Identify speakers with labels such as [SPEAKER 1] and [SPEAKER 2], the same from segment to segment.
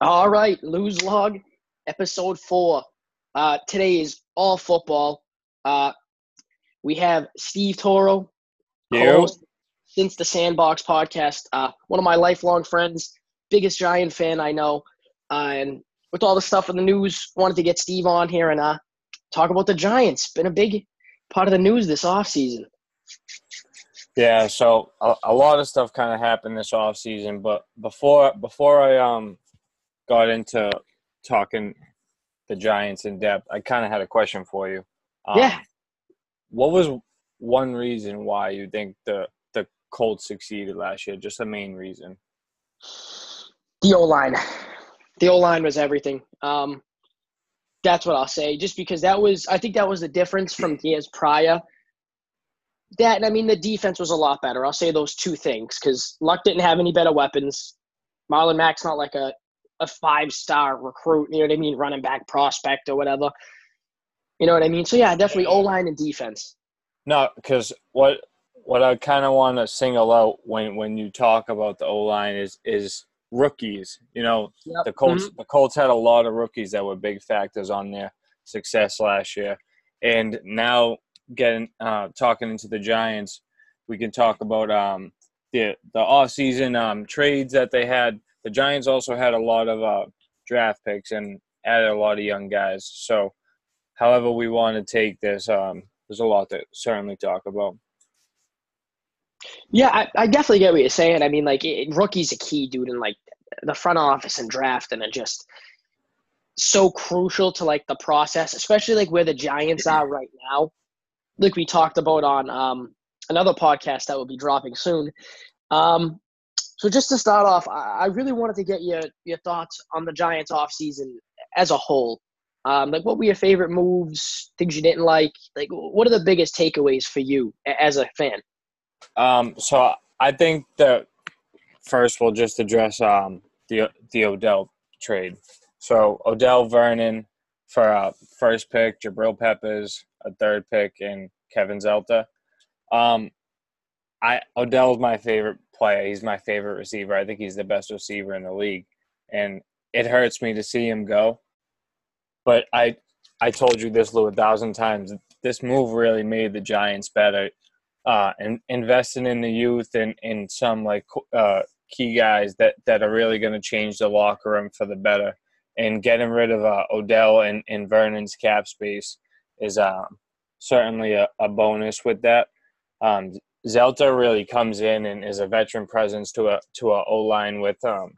[SPEAKER 1] All right, Lou's Log, episode four. Uh, today is all football. Uh, we have Steve Toro, since the Sandbox podcast. Uh, one of my lifelong friends, biggest Giant fan I know. Uh, and with all the stuff in the news, wanted to get Steve on here and uh, talk about the Giants. Been a big part of the news this offseason.
[SPEAKER 2] Yeah, so a, a lot of stuff kind of happened this off season, but before before I um got into talking the Giants in depth, I kind of had a question for you. Um,
[SPEAKER 1] yeah.
[SPEAKER 2] What was one reason why you think the the Colts succeeded last year? Just the main reason.
[SPEAKER 1] The O line. The O line was everything. Um, that's what I'll say. Just because that was, I think that was the difference from years prior. That I mean the defense was a lot better. I'll say those two things because Luck didn't have any better weapons. Marlon Mack's not like a a five star recruit, you know what I mean, running back prospect or whatever. You know what I mean? So yeah, definitely O line and defense.
[SPEAKER 2] No, because what what I kind of want to single out when when you talk about the O line is is rookies. You know,
[SPEAKER 1] Yep.
[SPEAKER 2] the Colts
[SPEAKER 1] Mhm.
[SPEAKER 2] the Colts had a lot of rookies that were big factors on their success last year, and now getting uh, talking into the Giants, we can talk about um, the the off season um, trades that they had. The Giants also had a lot of uh, draft picks and added a lot of young guys. So, however we want to take this, um, there's a lot to certainly talk about.
[SPEAKER 1] Yeah, I, I definitely get what you're saying. I mean, like it, rookie's a key, dude, and like the front office and draft, and it just so crucial to like the process, especially like where the Giants are right now. Like we talked about on um, another podcast that will be dropping soon. Um, so just to start off, I, really wanted to get your your thoughts on the Giants offseason as a whole. Um, like, what were your favorite moves? Things you didn't like? Like, what are the biggest takeaways for you as a fan?
[SPEAKER 2] Um, so I think that first we'll just address um, the the Odell trade. So Odell Vernon for a first pick, Jabrill Peppers a third pick, and Kevin Zeitler. Um, I Odell's my favorite player. He's my favorite receiver. I think he's the best receiver in the league, and it hurts me to see him go. But I I told you this Lou a thousand times. This move really made the Giants better uh, and investing in the youth and in some like uh, key guys that, that are really going to change the locker room for the better. And getting rid of uh, Odell and, and Vernon's cap space is um, certainly a, a bonus with that. Um, Zeitler really comes in and is a veteran presence to a to a O line with um,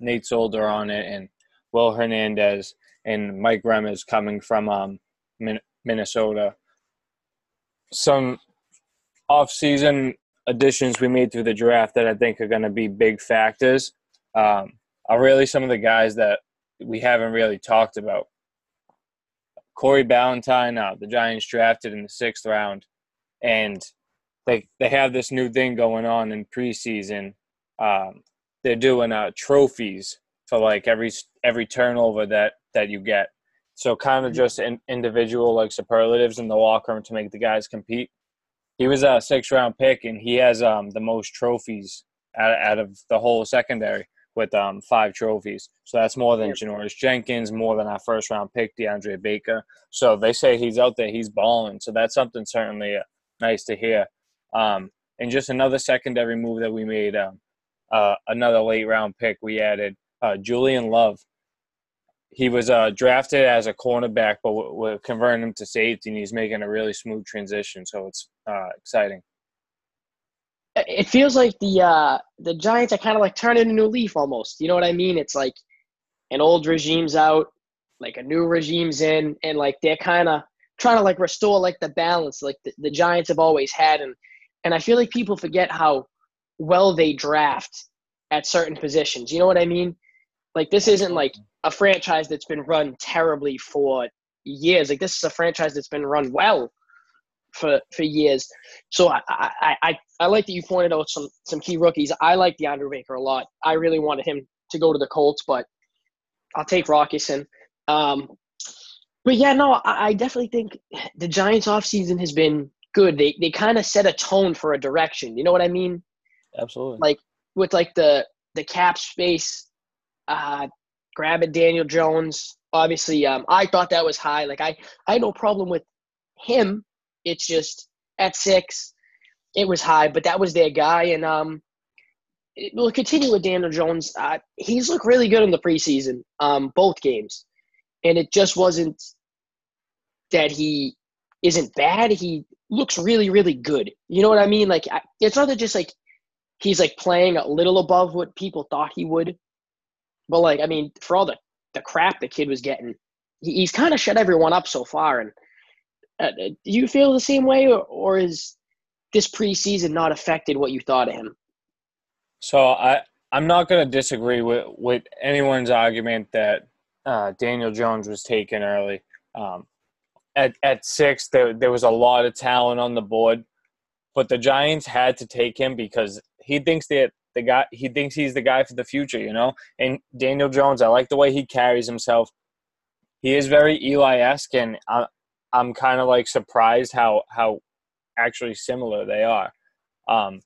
[SPEAKER 2] Nate Solder on it and Will Hernandez and Mike Remmers coming from um, Min- Minnesota. Some off-season additions we made through the draft that I think are going to be big factors um, are really some of the guys that we haven't really talked about. Corey Ballentine, uh, the Giants drafted in the sixth round, and they they have this new thing going on in preseason. Um, they're doing uh, trophies for like every every turnover that that you get. So kind of just in, individual like superlatives in the locker room to make the guys compete he was a six round pick and he has um, the most trophies out, out of the whole secondary with um, five trophies. So that's more than Janoris Jenkins, more than our first round pick, DeAndre Baker. So they say he's out there, he's balling. So that's something certainly uh, nice to hear. Um, and just another secondary move that we made, um, uh, another late round pick, we added uh, Julian Love. He was uh, drafted as a cornerback, but we're, converting him to safety, and he's making a really smooth transition. So it's uh, exciting.
[SPEAKER 1] it feels like the uh the Giants are kind of like turning a new leaf almost. You know what I mean? It's like an old regime's out, like a new regime's in, and like they're kind of trying to like restore like the balance like the, the Giants have always had, and and I feel like people forget how well they draft at certain positions. You know what I mean? Like this isn't like a franchise that's been run terribly for years. Like this is a franchise that's been run well for for years. So I, I, I, I like that you pointed out some some key rookies. I like DeAndre Baker a lot. I really wanted him to go to the Colts, but I'll take Rock Ya-Sin. Um, but yeah, no, I, I definitely think the Giants offseason has been good. They they kind of set a tone for a direction. You know what I mean?
[SPEAKER 2] Absolutely.
[SPEAKER 1] Like with like the the cap space, uh, grabbing Daniel Jones. Obviously, um, I thought that was high. Like I, I had no problem with him. It's just at six, it was high, but that was their guy. And um, it, we'll continue with Daniel Jones. Uh, he's looked really good in the preseason, um, both games, and it just wasn't that he isn't bad. He looks really, really good. You know what I mean? Like it's not that just like he's like playing a little above what people thought he would, but like I mean, for all the the crap the kid was getting, he, he's kind of shut everyone up so far. And uh, uh, do you feel the same way, or, or is this preseason not affected what you thought of him?
[SPEAKER 2] So I I'm not going to disagree with with anyone's argument that uh, Daniel Jones was taken early. Um, at at six, there there was a lot of talent on the board, but the Giants had to take him because he thinks that the guy he thinks he's the guy for the future, you know. And Daniel Jones, I like the way he carries himself. He is very Eli-esque, and I, I'm kind of like surprised how how actually similar they are. Um,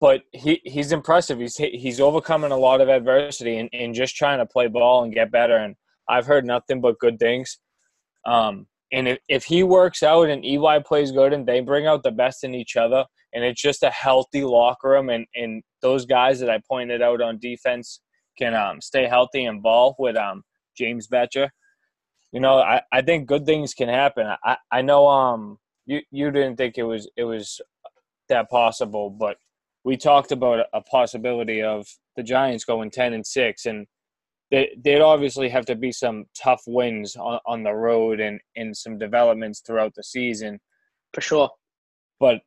[SPEAKER 2] but he he's impressive. He's he's overcoming a lot of adversity and, and just trying to play ball and get better. And I've heard nothing but good things. Um, and if, if he works out and Eli plays good and they bring out the best in each other, and it's just a healthy locker room, and, and those guys that I pointed out on defense can um, stay healthy and ball with um, James Bettcher, you know, I, I think good things can happen. I, I know um you, you didn't think it was it was that possible, but we talked about a possibility of the Giants going ten and six, and they, would obviously have to be some tough wins on, on the road and, and some developments throughout the season.
[SPEAKER 1] For sure.
[SPEAKER 2] But,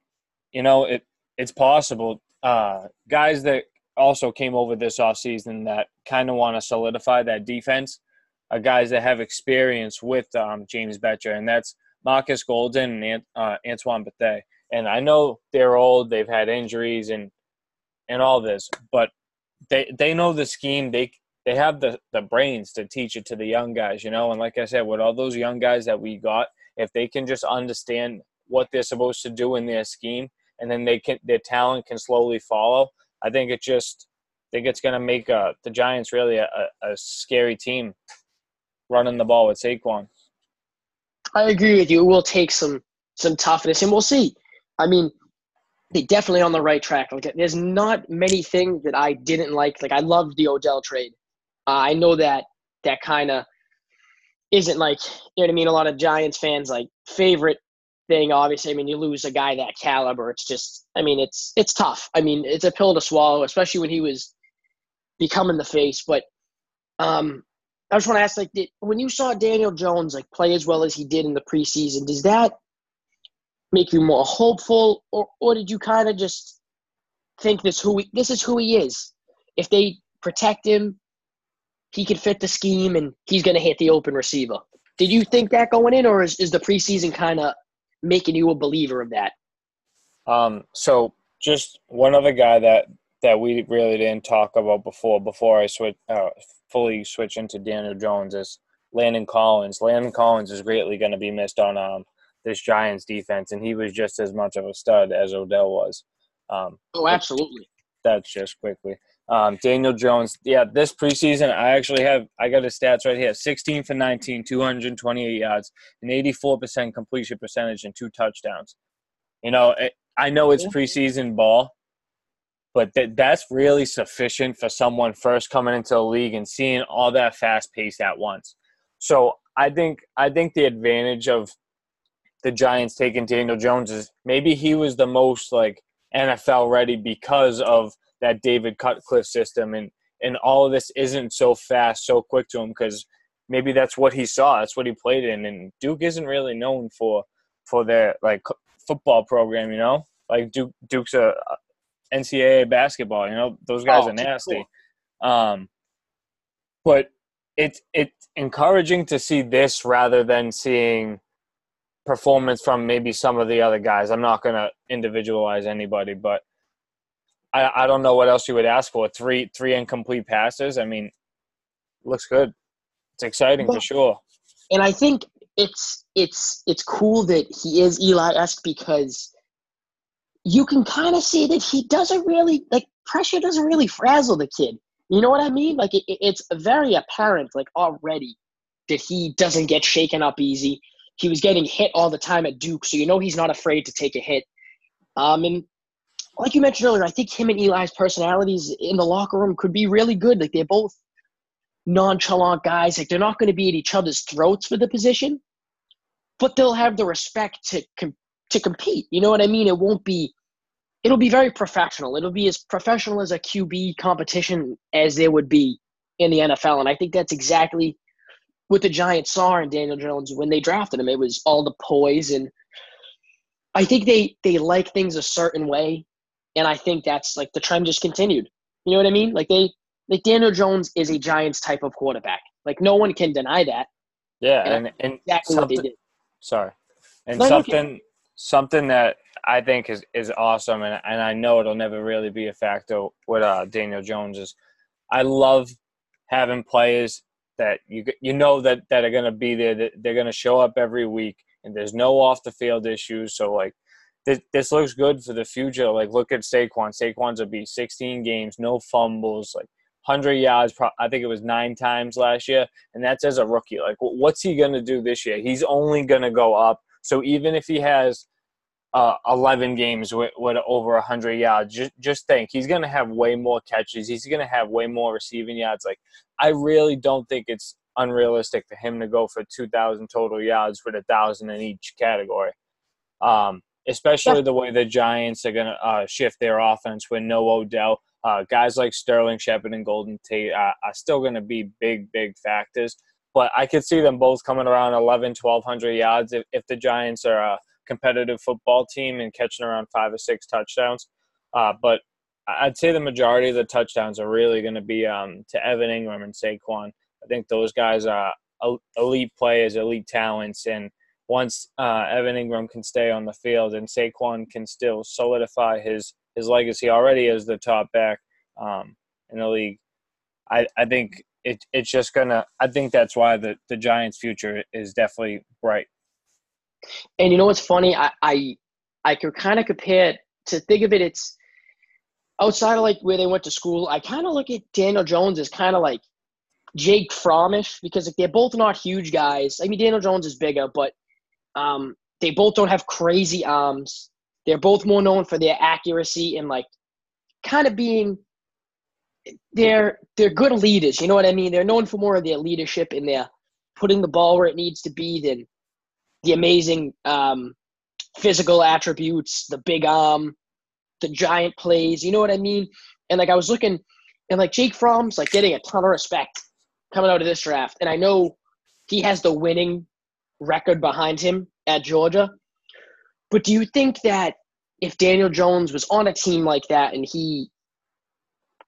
[SPEAKER 2] you know, it it's possible. Uh, guys that also came over this offseason that kind of want to solidify that defense are guys that have experience with um, James Bettcher, and that's Markus Golden and uh, Antoine Bethea. And I know they're old, they've had injuries and and all this, but they they know the scheme. They they have the, the brains to teach it to the young guys, you know. And like I said, with all those young guys that we got, if they can just understand what they're supposed to do in their scheme, and then they can their talent can slowly follow. I think it just I think it's going to make uh, the Giants really a, a, scary team running the ball with Saquon.
[SPEAKER 1] I agree with you. It will take some some toughness, and we'll see. I mean, they definitely on the right track. Like, there's not many things that I didn't like. Like, I loved the Odell trade. Uh, I know that that kind of isn't like you know what I mean. A lot of Giants fans like favorite thing. Obviously, I mean you lose a guy that caliber. It's just I mean it's it's tough. I mean it's a pill to swallow, especially when he was becoming the face. But um, I just want to ask, like, did, when you saw Daniel Jones like play as well as he did in the preseason, does that make you more hopeful, or or did you kind of just think this who he, this is who he is? If they protect him, he could fit the scheme and he's going to hit the open receiver. Did you think that going in, or is, is the preseason kind of making you a believer of that?
[SPEAKER 2] Um, so just one other guy that that we really didn't talk about before before I switch uh, fully switch into Daniel Jones is Landon Collins. Landon Collins is greatly going to be missed on um, this Giants defense, and he was just as much of a stud as Odell was. Um,
[SPEAKER 1] oh, absolutely.
[SPEAKER 2] That's just quickly. Um, Daniel Jones, yeah, this preseason, I actually have, I got his stats right here 16 for 19, 228 yards, an 84% completion percentage, and two touchdowns. You know, it, I know it's preseason ball, but that that's really sufficient for someone first coming into the league and seeing all that fast pace at once. So I think I think the advantage of the Giants taking Daniel Jones is maybe he was the most like NFL ready because of that David Cutcliffe system, and and all of this isn't so fast, so quick to him because maybe that's what he saw, that's what he played in, and Duke isn't really known for for their like football program, you know, like Duke Duke's a NCAA basketball, you know, those guys oh, are nasty. Cool. Um, but it's it's encouraging to see this rather than seeing performance from maybe some of the other guys. I'm not going to individualize anybody, but I, I don't know what else you would ask for. Three three incomplete passes. I mean, looks good. It's exciting for sure.
[SPEAKER 1] And I think it's it's it's cool that he is Eli esque because you can kind of see that he doesn't really like pressure doesn't really frazzle the kid. You know what I mean? Like it, it's very apparent, like already, that he doesn't get shaken up easy. He was getting hit all the time at Duke, so you know he's not afraid to take a hit. Um, and like you mentioned earlier, I think him and Eli's personalities in the locker room could be really good. Like they're both nonchalant guys. Like they're not going to be at each other's throats for the position, but they'll have the respect to com- to compete. You know what I mean? It won't be. It'll be very professional. It'll be as professional as a QB competition as there would be in the NFL, and I think that's exactly what the Giants saw in Daniel Jones when they drafted him. It was all the poise, and I think they they like things a certain way, and I think that's like the trend just continued. You know what I mean? Like they like Daniel Jones is a Giants type of quarterback. Like no one can deny that.
[SPEAKER 2] Yeah, and, and, and exactly what they did. Sorry, and no, something something that I think is is awesome, and and I know it'll never really be a factor with uh, Daniel Jones is. I love having players that you you know that that are going to be there. That they're going to show up every week, and there's no off the field issues. So like this, this looks good for the future. Like look at Saquon. Saquon's will be 16 games, no fumbles, like 100 yards. I think it was nine times last year, and that's as a rookie. Like, what's he going to do this year? He's only going to go up. So even if he has uh, 11 games with, with over 100 yards, just, just think he's going to have way more catches. He's going to have way more receiving yards. Like, I really don't think it's unrealistic for him to go for 2,000 total yards with a thousand in each category. Um, especially the way the Giants are going to uh, shift their offense with no Odell. Uh, guys like Sterling Shepard and Golden Tate uh, are still going to be big, big factors. But I could see them both coming around 11, 1,200 yards if, if the Giants are a competitive football team and catching around five or six touchdowns. Uh, but I'd say the majority of the touchdowns are really going to be um, to Evan Engram and Saquon. I think those guys are elite players, elite talents, and once uh, Evan Engram can stay on the field and Saquon can still solidify his his legacy already as the top back um, in the league, I, I think it, it's just gonna. I think that's why the the Giants' future is definitely bright.
[SPEAKER 1] And you know what's funny? I I, I could kind of compare it to think of it. It's outside of like where they went to school. I kind of look at Daniel Jones as kind of like Jake Frommish because they're both not huge guys. I mean, Daniel Jones is bigger, but um, they both don't have crazy arms. They're both more known for their accuracy and like kind of being they're they're good leaders. You know what I mean? They're known for more of their leadership and their putting the ball where it needs to be than the amazing um, physical attributes, the big arm, the giant plays. You know what I mean? And like I was looking, and like Jake Fromm's like getting a ton of respect coming out of this draft, and I know he has the winning record behind him at Georgia. But do you think that if Daniel Jones was on a team like that and he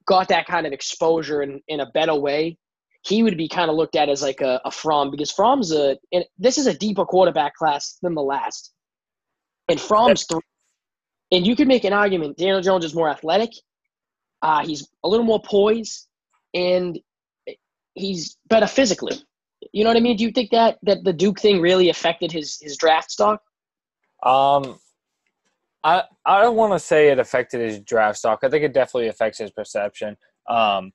[SPEAKER 1] got that kind of exposure in, in a better way, he would be kind of looked at as like a, a Fromm because Fromm's a and this is a deeper quarterback class than the last. And Fromm's three. And you could make an argument Daniel Jones is more athletic. Uh, he's a little more poised and he's better physically. You know what I mean? Do you think that that the Duke thing really affected his his draft stock?
[SPEAKER 2] Um, I I don't want to say it affected his draft stock. I think it definitely affects his perception. Um,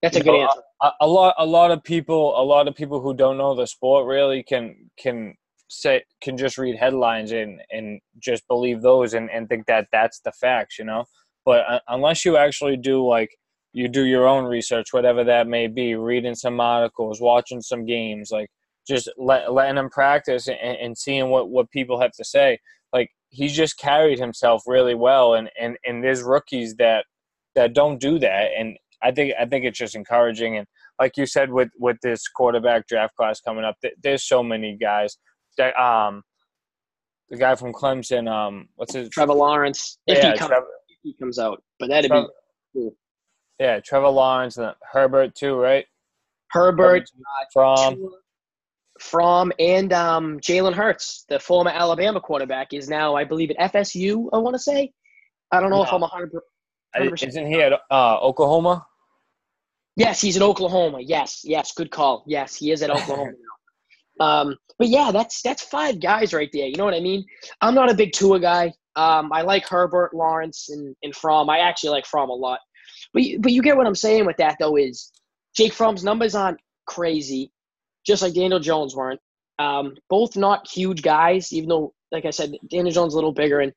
[SPEAKER 1] That's a good know, answer.
[SPEAKER 2] A, a, lot a lot of people a lot of people who don't know the sport really can can say can just read headlines and and just believe those and and think that that's the facts. You know, but uh, unless you actually do like you do your own research, whatever that may be, reading some articles, watching some games, like just let, letting him practice and, and seeing what, what people have to say. Like he's just carried himself really well, and, and, and there's rookies that that don't do that, and I think I think it's just encouraging. And like you said, with with this quarterback draft class coming up, there's so many guys. That, um, the guy from Clemson, um, what's his
[SPEAKER 1] Trevor Lawrence, if yeah, he comes, Trevor, if he comes out, but that'd Trevor, be cool.
[SPEAKER 2] Yeah, Trevor Lawrence and Herbert too, right?
[SPEAKER 1] Herbert, from from and um, Jalen Hurts, the former Alabama quarterback, is now, I believe, at FSU. I want to say. I don't know no. if I'm a hundred.
[SPEAKER 2] Isn't he at uh, Oklahoma?
[SPEAKER 1] Yes, he's at Oklahoma. Yes, yes, good call. Yes, he is at Oklahoma now. Um, but yeah, that's that's five guys right there. You know what I mean? I'm not a big Tua guy. Um, I like Herbert, Lawrence, and, and Fromm. I actually like Fromm a lot. But you, but you get what I'm saying with that though is Jake Fromm's numbers aren't crazy, just like Daniel Jones weren't. Um, both not huge guys, even though, like I said, Daniel Jones is a little bigger and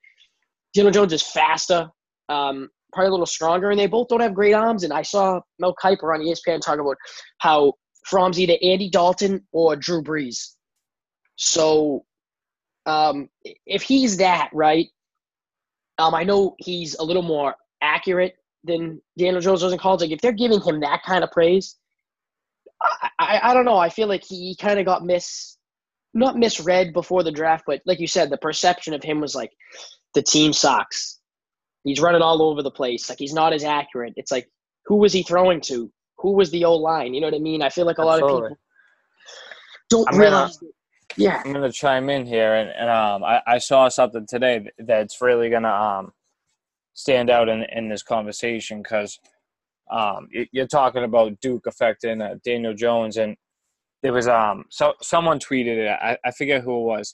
[SPEAKER 1] Daniel Jones is faster, um, probably a little stronger, and they both don't have great arms. And I saw Mel Kiper on ESPN talk about how Fromm's either Andy Dalton or Drew Brees. So um, if he's that, right, um, I know he's a little more accurate than Daniel Jones was in college. Like if they're giving him that kind of praise, I, I, I don't know. I feel like he kind of got miss, not misread before the draft, but like you said, the perception of him was like the team sucks. He's running all over the place. Like he's not as accurate. It's like who was he throwing to? Who was the old line? You know what I mean? I feel like a lot of people don't
[SPEAKER 2] I'm
[SPEAKER 1] realize.
[SPEAKER 2] Gonna, yeah, I'm gonna chime in here, and, and um, I, I saw something today that's really gonna um stand out in in this conversation because um you're talking about Duke affecting uh, Daniel Jones, and there was um so someone tweeted it. I, I forget who it was,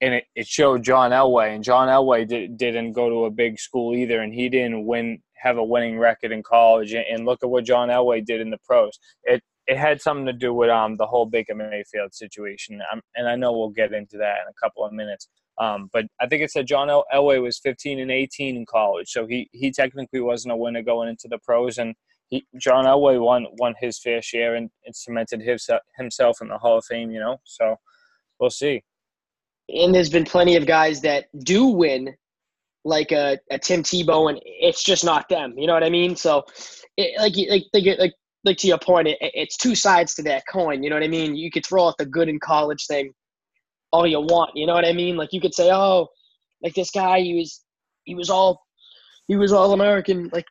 [SPEAKER 2] and it, it showed John Elway, and John Elway did, didn't go to a big school either, and he didn't win have a winning record in college. And look at what John Elway did in the pros. It it had something to do with um the whole Baker Mayfield situation, and I know we'll get into that in a couple of minutes. Um, but I think it said John El- Elway was 15 and 18 in college, so he he technically wasn't a winner going into the pros, and he John Elway won won his fair share and, and cemented his, himself in the Hall of Fame. You know, so we'll see.
[SPEAKER 1] And there's been plenty of guys that do win, like a, a Tim Tebow, and it's just not them. You know what I mean? So, it, like like like like like to your point, it, it's two sides to that coin. You know what I mean? You could throw out the good in college thing all you want. You know what I mean? Like you could say, oh, like this guy, he was he was all he was all American. Like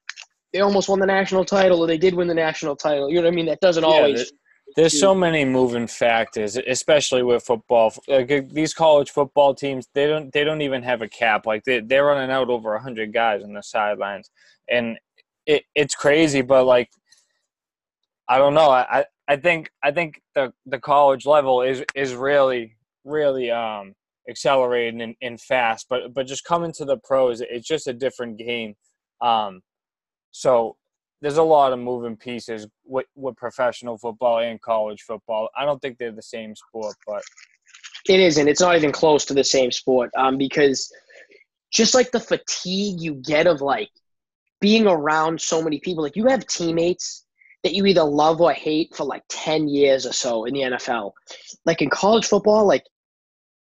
[SPEAKER 1] they almost won the national title, or they did win the national title. You know what I mean? That doesn't yeah, always.
[SPEAKER 2] There's so many moving factors, especially with football. Like uh, these college football teams, they don't they don't even have a cap. Like they they're running out over hundred guys on the sidelines, and it, it's crazy. But like I don't know. I, I think I think the the college level is is really really um accelerating and, and fast. But but just coming to the pros, it's just a different game. Um, so there's a lot of moving pieces with, with professional football and college football. I don't think they're the same sport, but
[SPEAKER 1] it isn't. It's not even close to the same sport. Um, because just like the fatigue you get of like being around so many people, like you have teammates that you either love or hate for like 10 years or so in the NFL. Like in college football, like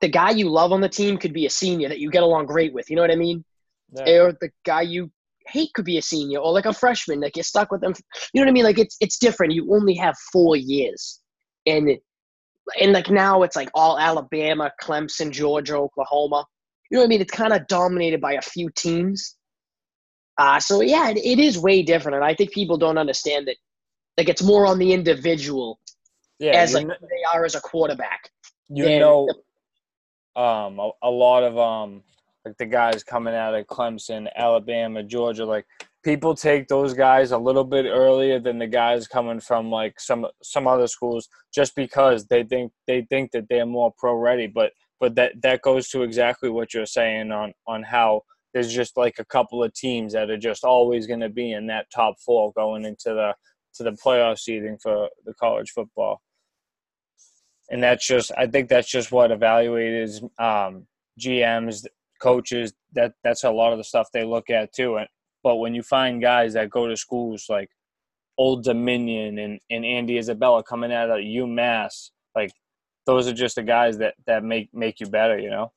[SPEAKER 1] the guy you love on the team could be a senior that you get along great with. You know what I mean? Yeah. Or the guy you hate could be a senior or like a freshman that gets stuck with them. You know what I mean? Like it's it's different. You only have four years. And and like now it's like all Alabama, Clemson, Georgia, Oklahoma. You know what I mean? It's kind of dominated by a few teams. Uh, so yeah, it, it is way different, and I think people don't understand that like it's more on the individual yeah, as like they are as a quarterback.
[SPEAKER 2] You know, the, um, a, a lot of um, like the guys coming out of Clemson, Alabama, Georgia, like people take those guys a little bit earlier than the guys coming from like some some other schools just because they think they think that they're more pro ready but but that that goes to exactly what you're saying on on how there's just like a couple of teams that are just always going to be in that top four going into the to the playoff seeding for the college football. And that's just, I think that's just what evaluators, um, GMs, coaches, that that's a lot of the stuff they look at too. And, but when you find guys that go to schools like Old Dominion and, and Andy Isabella coming out of UMass, like those are just the guys that, that make, make you better, you know?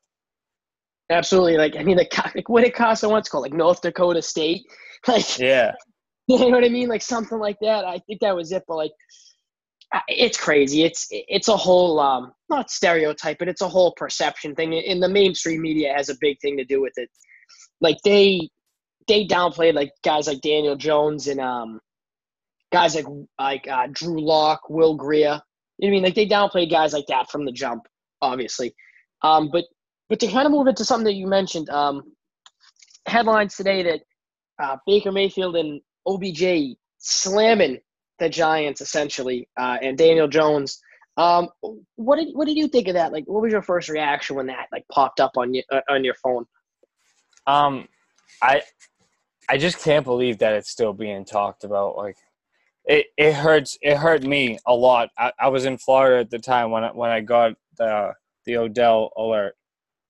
[SPEAKER 1] Absolutely. Like, I mean, like, like what it costs on what's called like North Dakota State. Like,
[SPEAKER 2] yeah,
[SPEAKER 1] You know what I mean? Like something like that. I think that was it. But like, it's crazy. It's it's a whole um not stereotype, but it's a whole perception thing. And the mainstream media has a big thing to do with it. Like they they downplayed like guys like Daniel Jones and um guys like like uh, Drew Lock, Will Grier. You know what I mean? Like they downplayed guys like that from the jump, obviously. Um, but but to kind of move into something that you mentioned, um, headlines today that uh, Baker Mayfield and OBJ slamming the Giants essentially, uh, and Daniel Jones. Um, what did what did you think of that? Like, what was your first reaction when that like popped up on your uh, on your phone?
[SPEAKER 2] Um, I I just can't believe that it's still being talked about. Like, it, it hurts. It hurt me a lot. I, I was in Florida at the time when I, when I got the the Odell alert,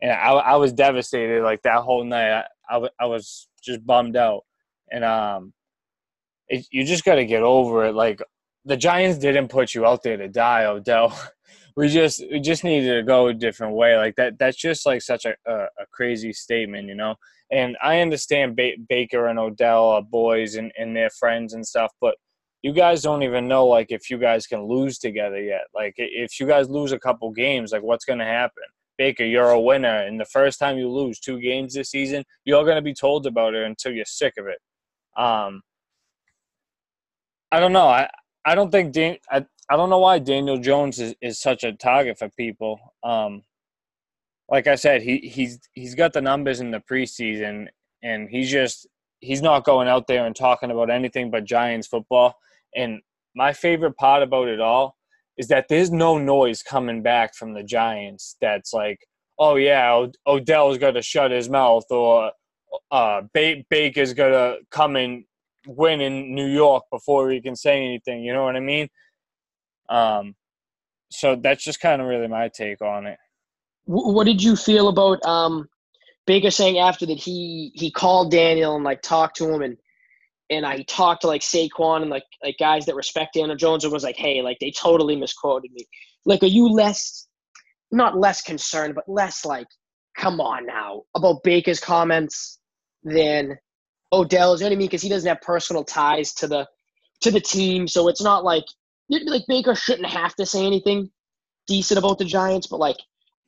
[SPEAKER 2] and I, I was devastated. Like that whole night, I, I, I was just bummed out, and um, it, you just got to get over it. Like the Giants didn't put you out there to die, Odell. we just we just needed to go a different way. Like that. That's just like such a a, a crazy statement, you know. And I understand ba- Baker and Odell are boys and, and they're friends and stuff, but you guys don't even know like if you guys can lose together yet. Like if you guys lose a couple games, like what's going to happen? Baker, you're a winner, and the first time you lose two games this season, you're going to be told about it until you're sick of it. Um, I don't know. I I don't think Dan, I I don't know why Daniel Jones is, is such a target for people. Um, like I said, he he's he's got the numbers in the preseason, and he's just he's not going out there and talking about anything but Giants football. And my favorite part about it all is that there's no noise coming back from the Giants that's like, oh yeah, Odell's got to shut his mouth, or uh, Baker's got to come and win in New York before he can say anything. You know what I mean? Um, so that's just kind of really my take on it.
[SPEAKER 1] What did you feel about um, Baker saying after that he he called Daniel and like talked to him and and I talked to like Saquon and like like guys that respect Daniel Jones and was like, hey, like they totally misquoted me. Like, are you less not less concerned, but less like, come on now about Baker's comments than Odell's? You know what I mean? Because he doesn't have personal ties to the to the team, so it's not like like Baker shouldn't have to say anything decent about the Giants, but like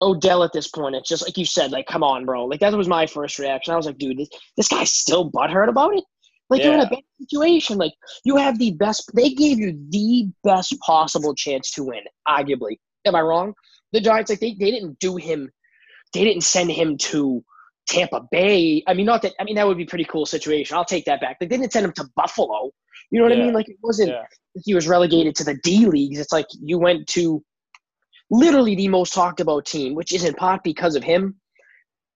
[SPEAKER 1] Odell at this point, it's just like you said, like, come on, bro. Like that was my first reaction. I was like, dude, this, this guy's still butthurt about it. Like yeah. you're in a bad situation. Like you have the best. They gave you the best possible chance to win, arguably. Am I wrong? The Giants, like they, they didn't do him. They didn't send him to Tampa Bay. I mean, not that. I mean, that would be pretty cool situation. I'll take that back. Like they didn't send him to Buffalo. You know what yeah. I mean? Like it wasn't. Yeah. He was relegated to the D leagues. It's like you went to literally the most talked about team, which is in part because of him.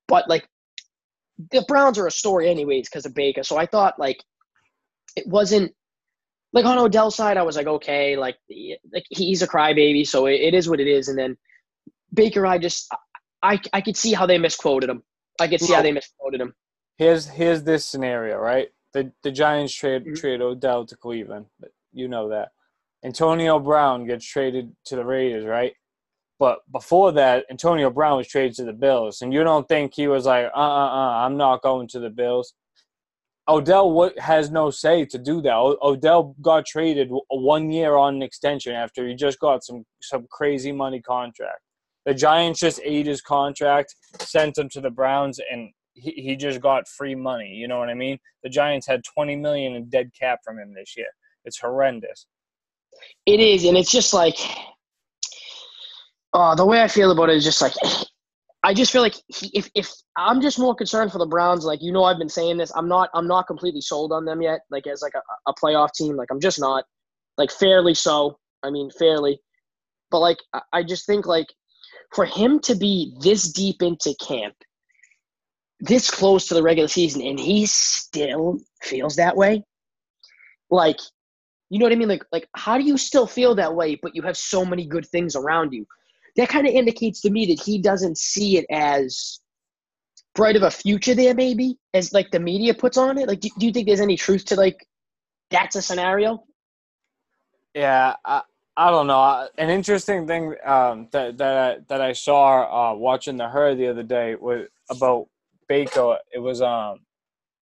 [SPEAKER 1] But like the Browns are a story anyways because of Baker. So I thought like it wasn't like on Odell's side, I was like, okay, like, like he's a crybaby, so it, it is what it is. And then Baker, I just I I could see how they misquoted him. I could see how they misquoted him.
[SPEAKER 2] Here's here's this scenario, right? The the Giants trade mm-hmm. trade Odell to Cleveland. You know that. Antonio Brown gets traded to the Raiders, right? But before that, Antonio Brown was traded to the Bills, and you don't think he was like, uh, uh, uh, I'm not going to the Bills. Odell has no say to do that. Odell got traded one year on an extension after he just got some some crazy money contract. The Giants just ate his contract, sent him to the Browns, and he, he just got free money. You know what I mean? The Giants had twenty million in dead cap from him this year. It's horrendous.
[SPEAKER 1] It is, and it's just like oh, the way I feel about it is just like I just feel like he, if if I'm just more concerned for the Browns, like you know I've been saying this, I'm not I'm not completely sold on them yet, like as like a, a playoff team, like I'm just not, like fairly so. I mean fairly, but like I just think like for him to be this deep into camp, this close to the regular season, and he still feels that way, like you know what I mean? Like like how do you still feel that way, but you have so many good things around you? that kind of indicates to me that he doesn't see it as bright of a future there maybe as like the media puts on it like do, do you think there's any truth to like that's a scenario
[SPEAKER 2] yeah I don't know an interesting thing um, that that I, that I saw uh, watching the herd the other day was about Baker it was um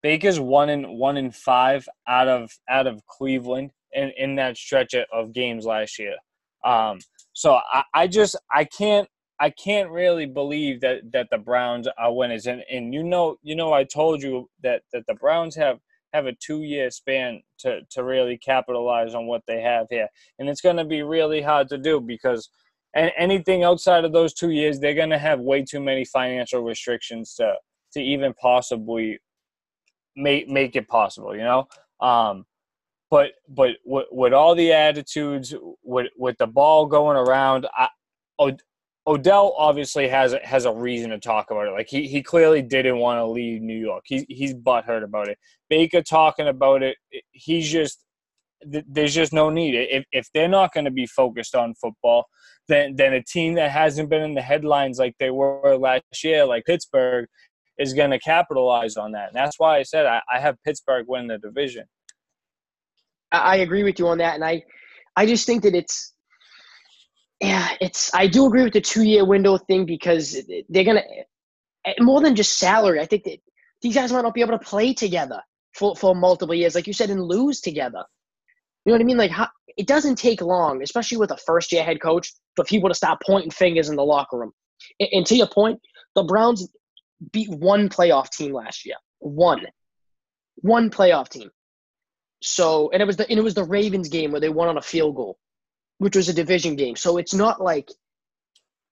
[SPEAKER 2] Baker's one in one in five out of out of Cleveland in, in that stretch of games last year um so I, I just I can't I can't really believe that that the Browns are winners. And and you know you know I told you that that the Browns have have a two year span to to really capitalize on what they have here, and it's going to be really hard to do because. Anything outside of those two years, they're going to have way too many financial restrictions to to even possibly make make it possible. You know, um, but but with, with all the attitudes, with with the ball going around, I, Odell obviously has has a reason to talk about it. Like he, he clearly didn't want to leave New York. He's he's butthurt about it. Baker talking about it. He's just there's just no need. If if they're not going to be focused on football, then then a team that hasn't been in the headlines like they were last year, like Pittsburgh, is going to capitalize on that. And that's why I said I, I have Pittsburgh win the division.
[SPEAKER 1] I agree with you on that, and I I just think that it's yeah, it's. I do agree with the two-year window thing because they're gonna eh, more than just salary. I think that these guys might not be able to play together for for multiple years, like you said, and lose together. You know what I mean? Like, how, it doesn't take long, especially with a first-year head coach, for people to stop pointing fingers in the locker room. And, and to your point, the Browns beat one playoff team last year. One, one playoff team. So, and it was the and it was the Ravens game where they won on a field goal which was a division game. So it's not like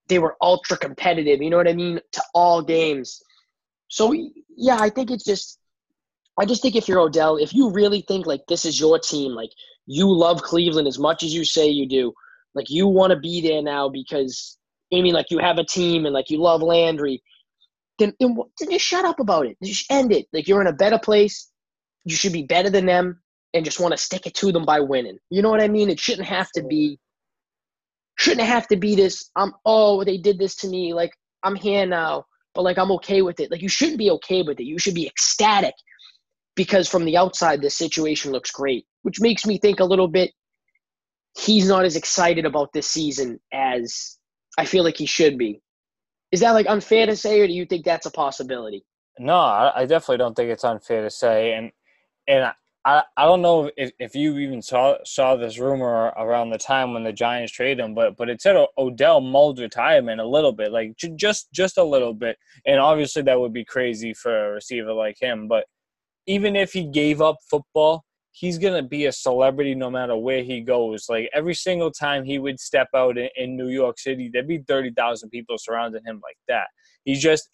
[SPEAKER 1] they were ultra competitive, you know what I mean, to all games. So yeah, I think it's just I just think if you're Odell, if you really think like this is your team, like you love Cleveland as much as you say you do, like you want to be there now because I mean like you have a team and like you love Landry, then, then, then just shut up about it. Just end it. Like you're in a better place. You should be better than them and just want to stick it to them by winning. You know what I mean? It shouldn't have to be shouldn't have to be this I'm oh they did this to me like I'm here now but like I'm okay with it. Like you shouldn't be okay with it. You should be ecstatic because from the outside this situation looks great, which makes me think a little bit he's not as excited about this season as I feel like he should be. Is that like unfair to say or do you think that's a possibility?
[SPEAKER 2] No, I definitely don't think it's unfair to say and and I, I don't know if, if you even saw saw this rumor around the time when the Giants traded him, but but it said Odell mulled retirement a little bit, like just just a little bit, and obviously that would be crazy for a receiver like him. But even if he gave up football, he's gonna be a celebrity no matter where he goes. Like every single time he would step out in, in New York City, there'd be thirty thousand people surrounding him like that. He's just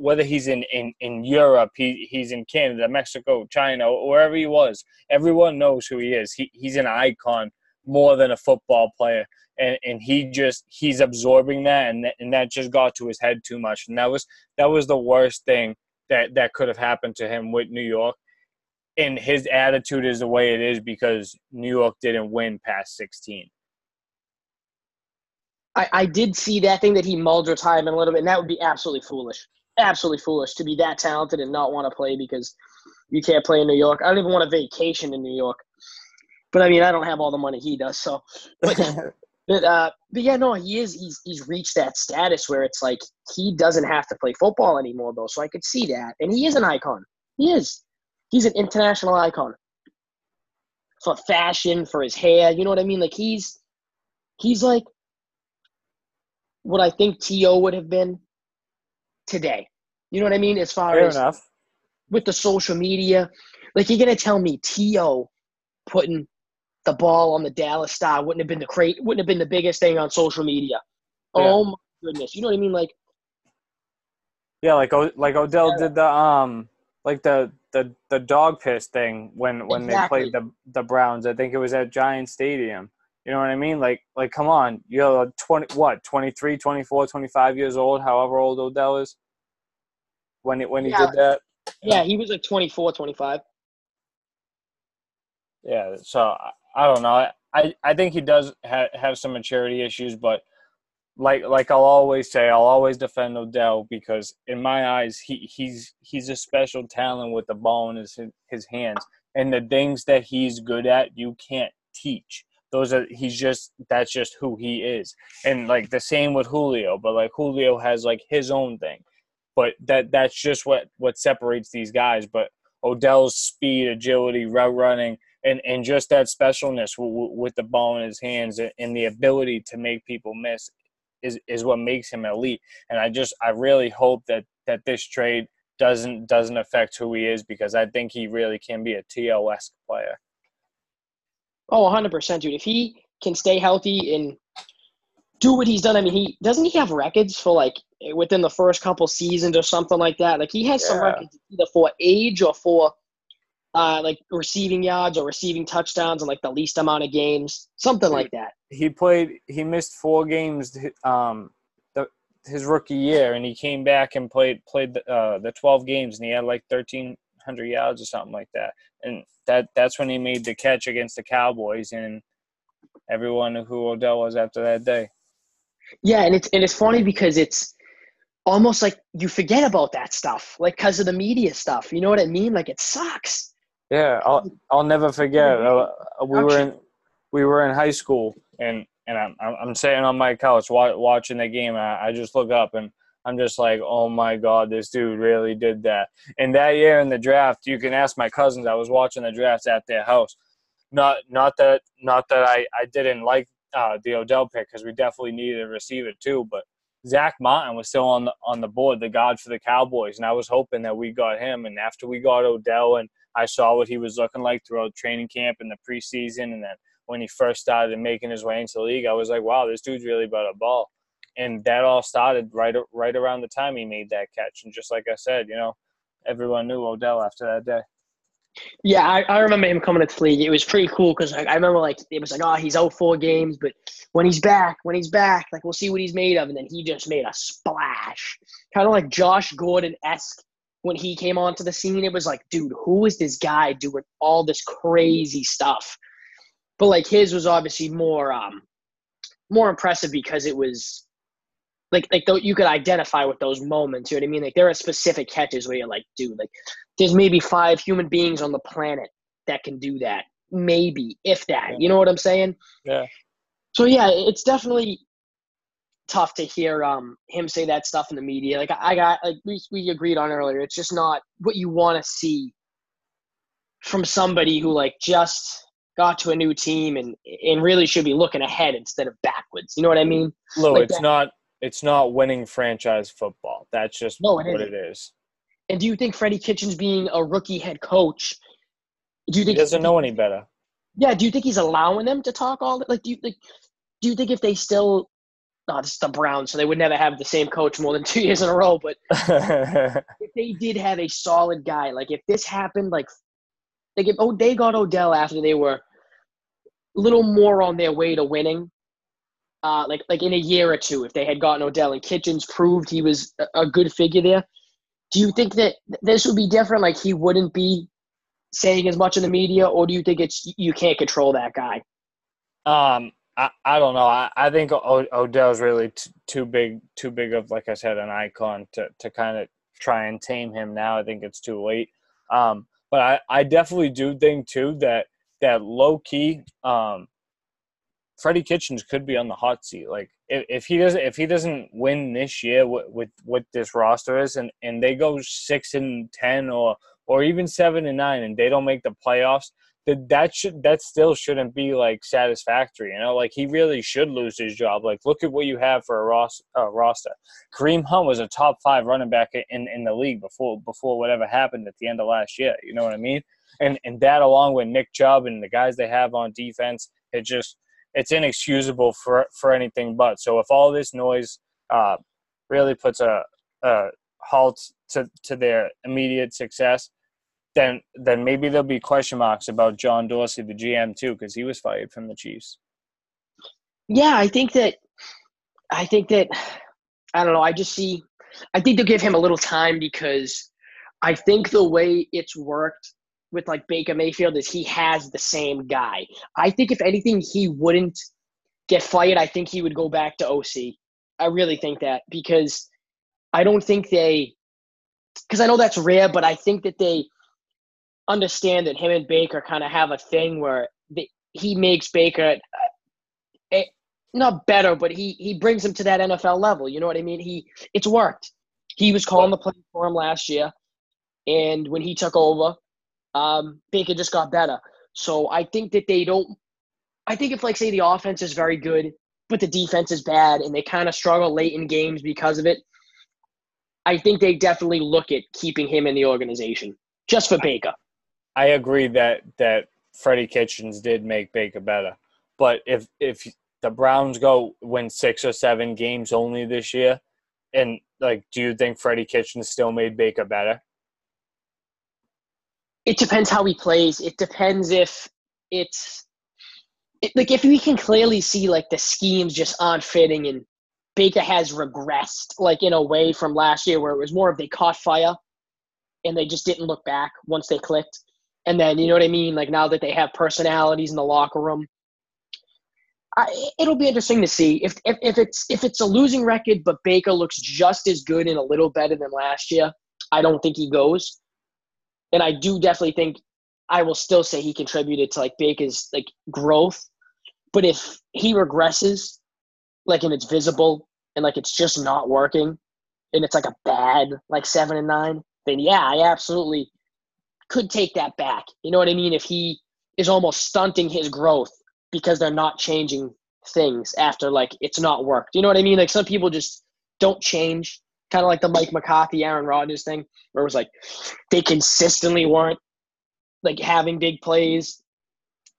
[SPEAKER 2] whether he's in, in, in Europe, he, he's in Canada, Mexico, China, wherever he was, everyone knows who he is. He, he's an icon more than a football player. And, and he just he's absorbing that and, and that just got to his head too much and that was that was the worst thing that that could have happened to him with New York and his attitude is the way it is because New York didn't win past 16
[SPEAKER 1] I, I did see that thing that he mulled retirement a little bit and that would be absolutely foolish absolutely foolish to be that talented and not want to play because you can't play in New York. I don't even want a vacation in New York. But I mean, I don't have all the money he does, so. But, but, uh, but yeah, no, he is. He's he's reached that status where it's like he doesn't have to play football anymore, though. So I could see that, and he is an icon. He is. He's an international icon for fashion, for his hair. You know what I mean? Like he's he's like what I think T.O. would have been today. You know what I mean? As far
[SPEAKER 2] Fair
[SPEAKER 1] as
[SPEAKER 2] enough.
[SPEAKER 1] with the social media, like you're gonna tell me T.O. putting the ball on the Dallas Star wouldn't have been the crate wouldn't have been the biggest thing on social media. Yeah. Oh my goodness! You know what I mean? Like
[SPEAKER 2] yeah, like like Odell did the um like the the the dog piss thing when when exactly. they played the the Browns. I think it was at Giant Stadium. You know what I mean? Like like come on. You're 20 what? 23, 24, 25 years old, however old Odell is when it when he yeah. did that.
[SPEAKER 1] Yeah, he was like 24, 25.
[SPEAKER 2] Yeah, so I don't know. I I think he does ha- have some maturity issues, but like like I'll always say, I'll always defend Odell because in my eyes, he he's he's a special talent with the ball in his his hands, and the things that he's good at, you can't teach. Those are he's just that's just who he is, and like the same with Julio, but like Julio has like his own thing but that that's just what what separates these guys. But Odell's speed, agility, route running, and and just that specialness w- with the ball in his hands and the ability to make people miss is is what makes him elite. And I just I really hope that that this trade doesn't doesn't affect who he is because I think he really can be a TOS player.
[SPEAKER 1] Oh, 100%, dude. If he can stay healthy and do what he's done. I mean, he doesn't he have records for like within the first couple seasons or something like that. Like he has yeah. some records either for age or for uh, like receiving yards or receiving touchdowns in like the least amount of games, something like that.
[SPEAKER 2] He played. He missed four games um, his rookie year, and he came back and played played the, uh, the 12 games, and he had like 1,300 yards or something like that. And that that's when he made the catch against the Cowboys, and everyone who Odell was after that day.
[SPEAKER 1] Yeah, and it's and it's funny because it's almost like you forget about that stuff, like because of the media stuff. You know what I mean? Like it sucks.
[SPEAKER 2] Yeah, I'll I'll never forget. Uh, we were in we were in high school, and and I'm I'm sitting on my couch watching the game. And I, I just look up and I'm just like, oh my god, this dude really did that. And that year in the draft, you can ask my cousins. I was watching the drafts at their house. Not not that not that I I didn't like uh, the Odell pick because we definitely needed a receiver too, but Zack Martin was still on the on the board, the god for the Cowboys, and I was hoping that we got him. And after we got Odell, and I saw what he was looking like throughout training camp and the preseason, and then when he first started making his way into the league, I was like, wow, this dude's really about a ball. And that all started right right around the time he made that catch. And just like I said, you know, everyone knew Odell after that day.
[SPEAKER 1] Yeah, I, I remember him coming to the league. It was pretty cool because I, I remember like it was like, oh, he's out four games, but when he's back, when he's back, like we'll see what he's made of. And then he just made a splash, kind of like Josh Gordon esque when he came onto the scene. It was like, dude, who is this guy doing all this crazy stuff? But like his was obviously more um more impressive because it was like like though you could identify with those moments. You know what I mean? Like there are specific catches where you're like, dude, like there's maybe five human beings on the planet that can do that. Maybe, if that. You know what I'm saying?
[SPEAKER 2] Yeah.
[SPEAKER 1] So yeah, it's definitely tough to hear um him say that stuff in the media. Like I got like we we agreed on earlier. It's just not what you want to see from somebody who like just got to a new team and and really should be looking ahead instead of backwards. You know what I mean?
[SPEAKER 2] Lou, like it's that, not it's not winning franchise football. That's just no, it what isn't. it is.
[SPEAKER 1] And do you think Freddie Kitchens being a rookie head coach, do you think
[SPEAKER 2] he doesn't know any better?
[SPEAKER 1] Yeah, do you think he's allowing them to talk all like do you like do you think if they still oh, this is the Browns, so they would never have the same coach more than two years in a row. But if they did have a solid guy, like if this happened, like like if oh they got Odell after they were a little more on their way to winning, uh, like like in a year or two, if they had gotten Odell and Kitchens proved he was a, good figure there, do you think that this would be different? Like he wouldn't be saying as much in the media, or do you think it's you can't control that guy?
[SPEAKER 2] Um, I, I don't know. I, I think o- Odell's really t- too big, too big of like I said, an icon to to kind of try and tame him now. I think it's too late. Um, but I, I definitely do think too that that low key, um, Freddie Kitchens could be on the hot seat. Like if, if he doesn't if he doesn't win this year with what this roster is, and and they go six and ten or or even seven and nine, and they don't make the playoffs, that that should that still shouldn't be like satisfactory. You know, like he really should lose his job. Like look at what you have for a ros- uh, roster. Kareem Hunt was a top five running back in in the league before before whatever happened at the end of last year. You know what I mean? And and that along with Nick Chubb and the guys they have on defense, it just it's inexcusable for for anything but. So if all this noise uh, really puts a, a halt to to their immediate success, then then maybe there'll be question marks about John Dorsey, the GM, too, because he was fired from the Chiefs.
[SPEAKER 1] Yeah, I think that I think that I don't know. I just see. I think they'll give him a little time because I think the way it's worked with like Baker Mayfield is he has the same guy. I think if anything, he wouldn't get fired. I think he would go back to OC. I really think that because I don't think they, because I know that's rare, but I think that they understand that him and Baker kind of have a thing where he makes Baker uh, not better, but he he brings him to that NFL level. You know what I mean? He it's worked. He was calling the play for him last year, and when he took over, um, Baker just got better. So I think that they don't. I think if like say the offense is very good, but the defense is bad, and they kind of struggle late in games because of it. I think they definitely look at keeping him in the organization just for Baker.
[SPEAKER 2] I agree that that Freddie Kitchens did make Baker better, but if if the Browns go win six or seven games only this year, and like, do you think Freddie Kitchens still made Baker better?
[SPEAKER 1] It depends how he plays. It depends if it's it, like if we can clearly see like the schemes just aren't fitting and Baker has regressed, like in a way from last year where it was more of they caught fire and they just didn't look back once they clicked. And then, you know what I mean? Like now that they have personalities in the locker room, I, it'll be interesting to see if, if, if it's if it's a losing record, but Baker looks just as good and a little better than last year. I don't think he goes, and I do definitely think I will still say he contributed to like Baker's like growth. But if he regresses, like and it's visible and like it's just not working, and it's like a bad like seven and nine, then yeah, I absolutely could take that back. You know what I mean? If he is almost stunting his growth because they're not changing things after like it's not worked. You know what I mean? Like some people just don't change, kind of like the Mike McCarthy, Aaron Rodgers thing, where it was like they consistently weren't like having big plays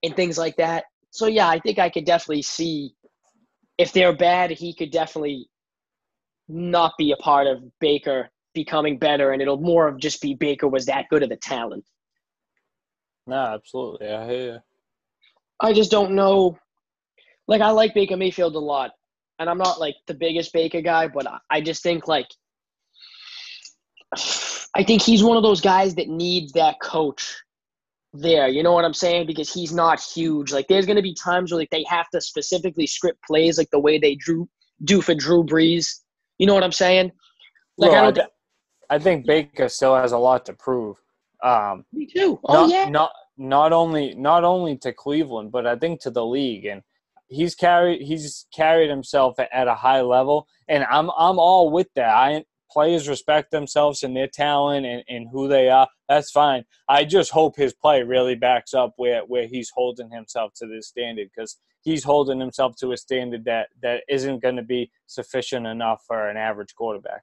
[SPEAKER 1] and things like that. So yeah, I think I could definitely see if they're bad, he could definitely not be a part of Baker becoming better, and it'll more of just be Baker was that good of a talent.
[SPEAKER 2] No, absolutely. I hear you.
[SPEAKER 1] I just don't know. Like I like Baker Mayfield a lot, and I'm not like the biggest Baker guy, but I just think like I think he's one of those guys that needs that coach there. You know what I'm saying? Because he's not huge. Like there's gonna be times where like they have to specifically script plays like the way they drew do for Drew Brees. You know what I'm saying?
[SPEAKER 2] Like well, I, don't, I, think Baker still has a lot to prove. Um,
[SPEAKER 1] Me too. Oh
[SPEAKER 2] not,
[SPEAKER 1] yeah.
[SPEAKER 2] Not not only not only to Cleveland, but I think to the league. And he's carried he's carried himself at a high level, and I'm I'm all with that. I players respect themselves and their talent and, and who they are. That's fine. I just hope his play really backs up where where he's holding himself to this standard because he's holding himself to a standard that that isn't going to be sufficient enough for an average quarterback.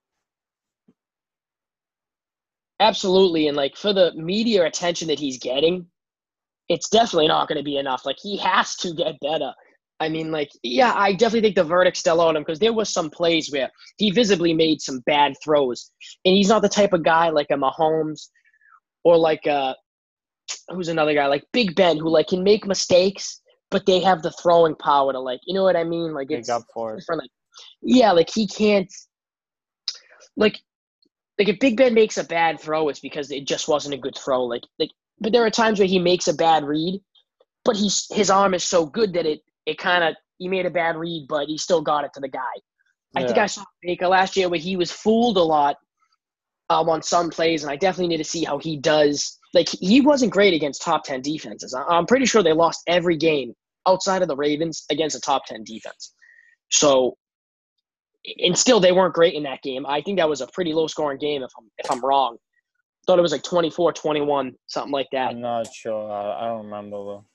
[SPEAKER 1] Absolutely, and like for the media attention that he's getting, it's definitely not going to be enough. Like he has to get better. I mean, like, yeah, I definitely think the verdict's still on him because there was some plays where he visibly made some bad throws, and he's not the type of guy like a Mahomes or like a who's another guy like Big Ben who like can make mistakes, but they have the throwing power to like, you know what I mean? Like it's
[SPEAKER 2] up for it.
[SPEAKER 1] Like, yeah, like he can't like like if Big Ben makes a bad throw, it's because it just wasn't a good throw. Like like but there are times where he makes a bad read, but he's his arm is so good that it it kind of he made a bad read, but he still got it to the guy. Yeah. I think I saw Baker last year where he was fooled a lot um, on some plays, and I definitely need to see how he does. Like he wasn't great against top ten defenses. I'm pretty sure they lost every game outside of the Ravens against a top ten defense. So, and still they weren't great in that game. I think that was a pretty low scoring game if I'm if I'm wrong thought it was like 24 21 something like that
[SPEAKER 2] i'm not sure i, don't remember though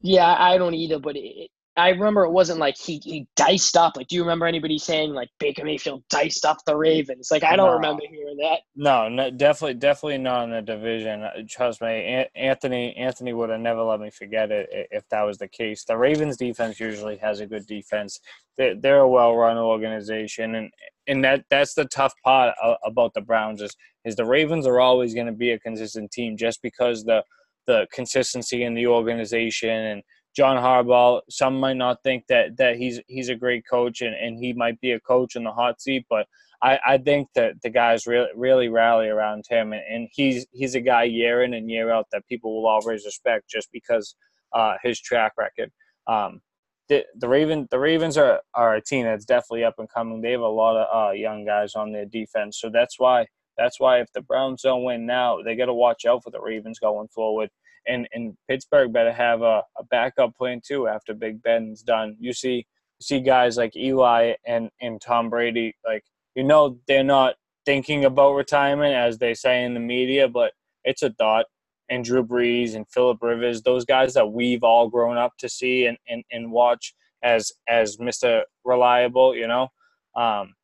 [SPEAKER 1] yeah i don't either but it, I remember it wasn't like he, he diced up. Like, do you remember anybody saying like Baker Mayfield diced up the Ravens? Like, I don't no. remember hearing that.
[SPEAKER 2] No, no, definitely, definitely not in the division. Uh, trust me, Anthony. Anthony would have never let me forget it if that was the case. The Ravens defense usually has a good defense. They're, they're a well-run organization, and and that that's the tough part about the Browns is is the Ravens are always going to be a consistent team just because the the consistency in the organization and John Harbaugh. Some might not think that that he's he's a great coach and, and he might be a coach in the hot seat, but I, I think that the guys really really rally around him and, and he's he's a guy year in and year out that people will always respect just because uh, his track record. Um, the, the Raven the Ravens are, are a team that's definitely up and coming. They have a lot of uh, young guys on their defense, so that's why that's why if the Browns don't win now, they got to watch out for the Ravens going forward and and Pittsburgh better have a, a backup plan too after Big Ben's done. You see you see guys like Eli and and Tom Brady like you know they're not thinking about retirement as they say in the media, but it's a thought. And Drew Brees and Philip Rivers, those guys that we've all grown up to see and, and, and watch as as Mr. Reliable, you know. Um,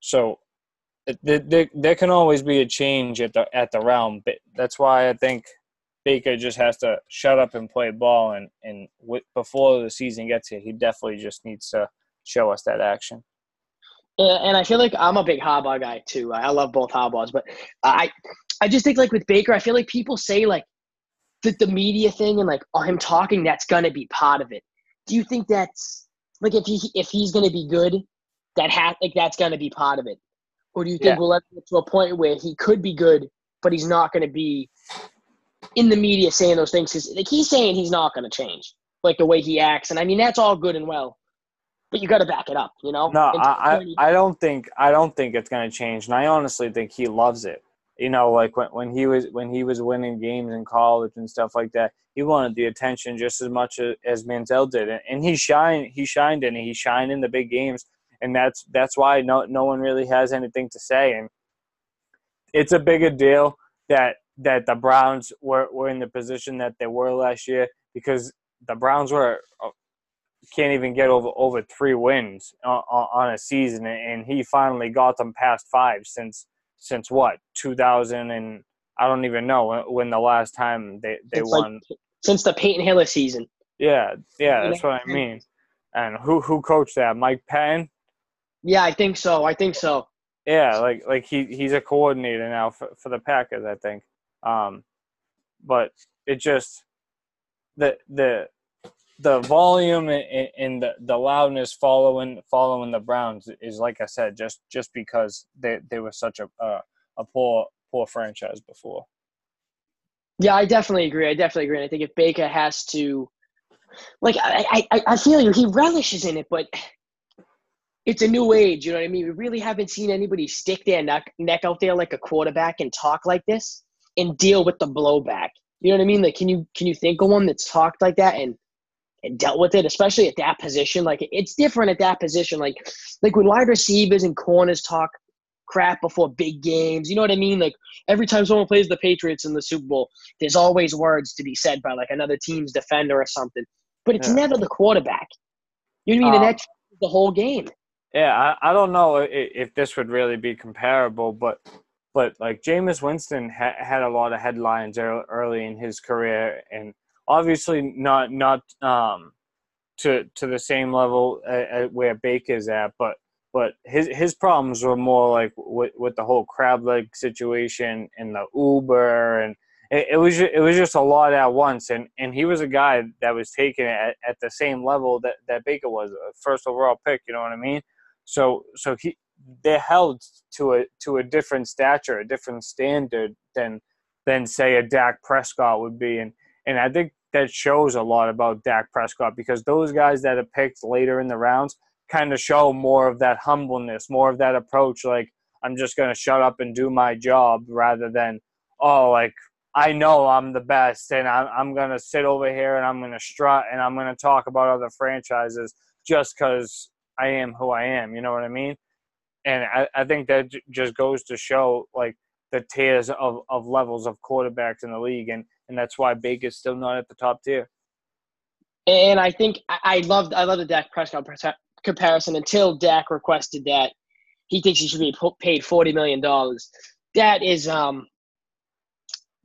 [SPEAKER 2] so there, there can always be a change at the at the realm, but that's why I think Baker just has to shut up and play ball. And and w- before the season gets here, he definitely just needs to show us that action.
[SPEAKER 1] And I feel like I'm a big Harbaugh guy too. I love both Harbaughs, but I I just think like with Baker, I feel like people say like the, the media thing and like oh him talking that's gonna be part of it. Do you think that's like if he if he's gonna be good, that ha- like that's going to be part of it, or do you think
[SPEAKER 2] Yeah.
[SPEAKER 1] we'll let get to a point where he could be good, but he's not going to be in the media saying those things? Because like he's saying he's not going to change, like the way he acts, and I mean that's all good and well, but you got to back it up, you know?
[SPEAKER 2] No, I, I, I don't think I don't think it's gonna change, and I honestly think he loves it. You know, like when, when he was when he was winning games in college and stuff like that, he wanted the attention just as much as, as Manziel did, and, and he shined he shined in it. He shined in the big games, and that's that's why no no one really has anything to say. And it's a bigger deal that that the Browns were, were in the position that they were last year because the Browns were uh, can't even get over over three wins on, on a season, and he finally got them past five since since what 2000 and I don't even know when, the last time they they
[SPEAKER 1] It's like
[SPEAKER 2] won.
[SPEAKER 1] since the Peyton Hillis season.
[SPEAKER 2] yeah, yeah, that's what I mean. And who who coached that? Mike Pettine.
[SPEAKER 1] Yeah, I think so. I think so.
[SPEAKER 2] Yeah, like like he he's a coordinator now for, for the Packers, I think. Um, but it just the the the volume and, the, the loudness following following the Browns is like I said, just just because they, they were such a uh, a poor poor franchise before.
[SPEAKER 1] Yeah, I definitely agree. I definitely agree. And I think if Baker has to, like, I, I, I feel you. He relishes in it, but it's a new age. You know what I mean? We really haven't seen anybody stick their neck, neck out there like a quarterback and talk like this and deal with the blowback. You know what I mean? Like, can you can you think of one that's talked like that and and dealt with it, especially at that position? Like, it's different at that position. Like, like when wide receivers and corners talk crap before big games. You know what I mean? Like every time someone plays the Patriots in the Super Bowl, there's always words to be said by like another team's defender or something. But it's
[SPEAKER 2] Yeah.
[SPEAKER 1] never the quarterback. You know what I mean?
[SPEAKER 2] Um,
[SPEAKER 1] and that's the whole game.
[SPEAKER 2] Yeah, I, I don't know if, if this would really be comparable, but but like Jameis Winston ha- had a lot of headlines ear- early in his career, and obviously not not um to to the same level at, at where Baker's at, but but his his problems were more like with, with the whole crab leg situation and the Uber and it, it was ju- it was just a lot at once and, and he was a guy that was taken at, at the same level that, that Baker was first overall pick you know what I mean? So so he they're held to a to a different stature a different standard than than say a Dak Prescott would be and and I think that shows a lot about Dak Prescott because those guys that are picked later in the rounds kind of show more of that humbleness, more of that approach. Like I'm just gonna shut up and do my job rather than oh like I know I'm the best and I'm I'm gonna sit over here and I'm gonna strut and I'm gonna talk about other franchises just because I am who I am. You know what I mean? And I, I think that j- just goes to show like the tiers of, of levels of quarterbacks in the league and, and that's why Baker's still not at the top tier.
[SPEAKER 1] And I think I, loved I love the Dak Prescott comparison until Dak requested that he thinks he should be paid forty million dollars. That is um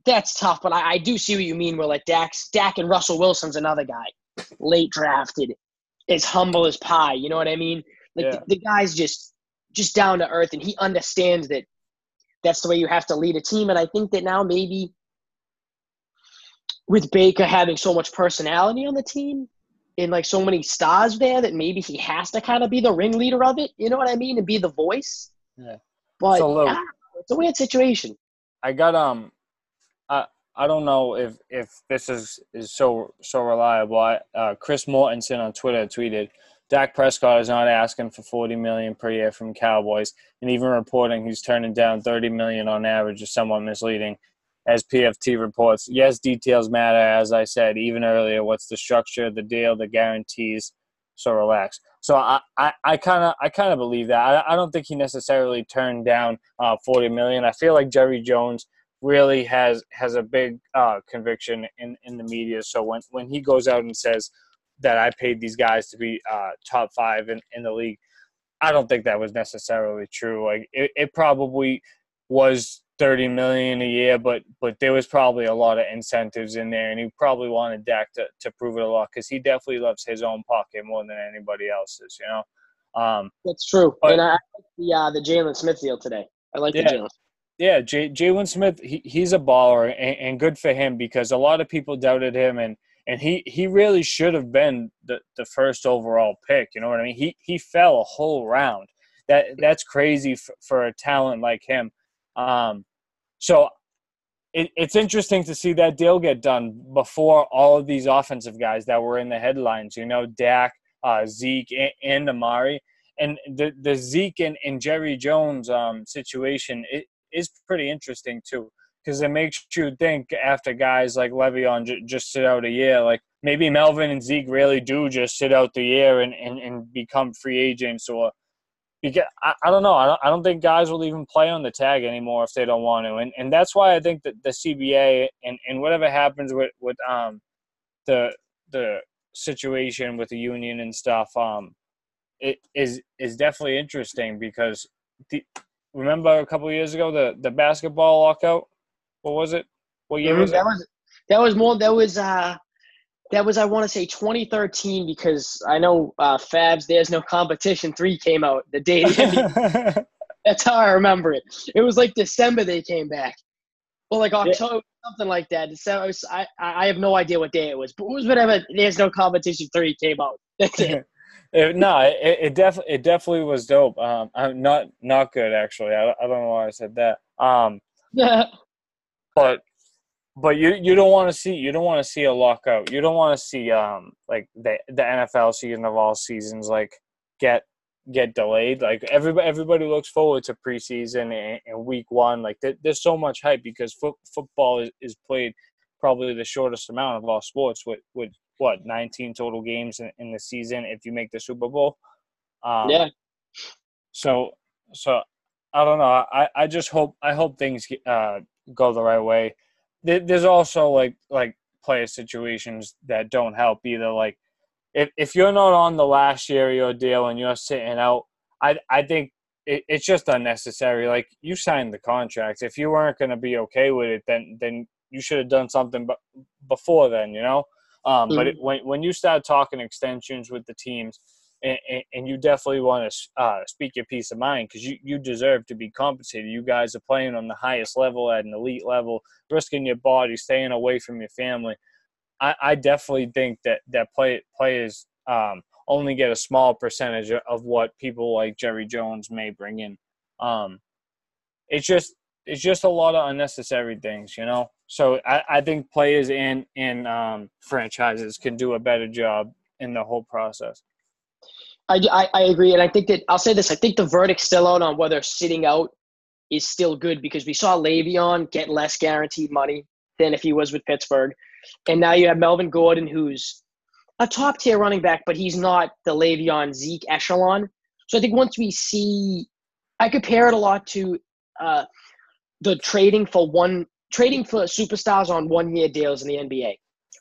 [SPEAKER 1] that's tough, but I, I do see what you mean. Where like Dak's Dak and Russell Wilson's another guy, late drafted, as humble as pie. You know what I mean? Like
[SPEAKER 2] Yeah.
[SPEAKER 1] the, the guy's just just down to earth, and he understands that that's the way you have to lead a team. And I think that now maybe with Baker having so much personality on the team and like so many stars there that maybe he has to kind of be the ringleader of it. You know what I mean? And be the voice.
[SPEAKER 2] Yeah.
[SPEAKER 1] But
[SPEAKER 2] So, Lou-
[SPEAKER 1] I don't know, it's a weird situation.
[SPEAKER 2] I got um, I I don't know if if this is is so so reliable. I, uh, Chris Mortensen on Twitter tweeted, Dak Prescott is not asking for forty million per year from Cowboys, and even reporting he's turning down thirty million on average is somewhat misleading. As PFT reports, yes, details matter. As I said even earlier, what's the structure, the deal, the guarantees. So relax. So I I kind of I kind of believe that. I, I don't think he necessarily turned down uh, forty million. I feel like Jerry Jones really has has a big uh, conviction in, in the media. So when, when he goes out and says that I paid these guys to be uh, top five in, in the league, I don't think that was necessarily true. Like it, it probably was thirty million a year, but but there was probably a lot of incentives in there, and he probably wanted Dak to, to prove it a lot because he definitely loves his own pocket more than anybody else's. You know. Um,
[SPEAKER 1] That's true.
[SPEAKER 2] But-
[SPEAKER 1] and I like the uh, the Jaylon Smith deal today. I like
[SPEAKER 2] Yeah.
[SPEAKER 1] the Jaylon.
[SPEAKER 2] Yeah, J- Jaylon Smith, he, he's a baller, and, and good for him because a lot of people doubted him, and, and he, he really should have been the, the first overall pick. You know what I mean? He he fell a whole round, that that's crazy for, for a talent like him. Um, so it, it's interesting to see that deal get done before all of these offensive guys that were in the headlines. You know, Dak, uh, Zeke, and, and Amari, and the the Zeke and, and Jerry Jones um, situation it, is pretty interesting too because it makes you think after guys like Le'Veon j- just sit out a year, like maybe Melvin and Zeke really do just sit out the year and, and, and become free agents or because I, I don't know. I don't, I don't think guys will even play on the tag anymore if they don't want to. And, and that's why I think that the CBA and, and whatever happens with, with um, the, the situation with the union and stuff, um, it is, is definitely interesting because the, remember a couple years ago, the, the basketball lockout, what was it? What year mm-hmm. was
[SPEAKER 1] that Was, that was more, that was, uh, that was I want to say 2013 because I know uh, Fabs There's No Competition 3 came out the day That's how I remember it. It was like December they came back. Well, like October, yeah. something like that. December, I, I have no idea what day it was, but it was whatever There's No Competition 3 came out. That's it.
[SPEAKER 2] it no, it, it definitely it definitely was dope. Um, I'm not not good actually. I, I don't know why I said that. Um, yeah. But but you you don't want to see you don't want to see a lockout. You don't want to see um like the the NFL season of all seasons like get get delayed. Like everybody everybody looks forward to preseason and, and week one. Like there, there's so much hype because fo- football is, is played probably the shortest amount of all sports with with what 19 total games in, in the season if you make the Super Bowl. Um, yeah. So so I don't know. I I just hope I hope things uh, go the right way there's also like like player situations that don't help either. Like if if you're not on the last year of your deal and you're sitting out, I I think it, it's just unnecessary. Like you signed the contract. If you weren't going to be okay with it, then then you should have done something but before then. You know. Um, mm-hmm. But it, when when you start talking extensions with the teams and, and you definitely want to uh, speak your peace of mind because you, you deserve to be compensated. You guys are playing on the highest level at an elite level, risking your body, staying away from your family. I, I definitely think that that play, players um, only get a small percentage of what people like Jerry Jones may bring in. Um, it's just it's just a lot of unnecessary things, you know. So I, I think players and and um, franchises can do a better job in the whole process.
[SPEAKER 1] I, I, I agree, and I think that I'll say this: I think the verdict's still out on whether sitting out is still good because we saw Le'Veon get less guaranteed money than if he was with Pittsburgh, and now you have Melvin Gordon, who's a top tier running back, but he's not the Le'Veon Zeke echelon. So I think once we see, I compare it a lot to uh, the trading for one trading for superstars on one year deals in the NBA.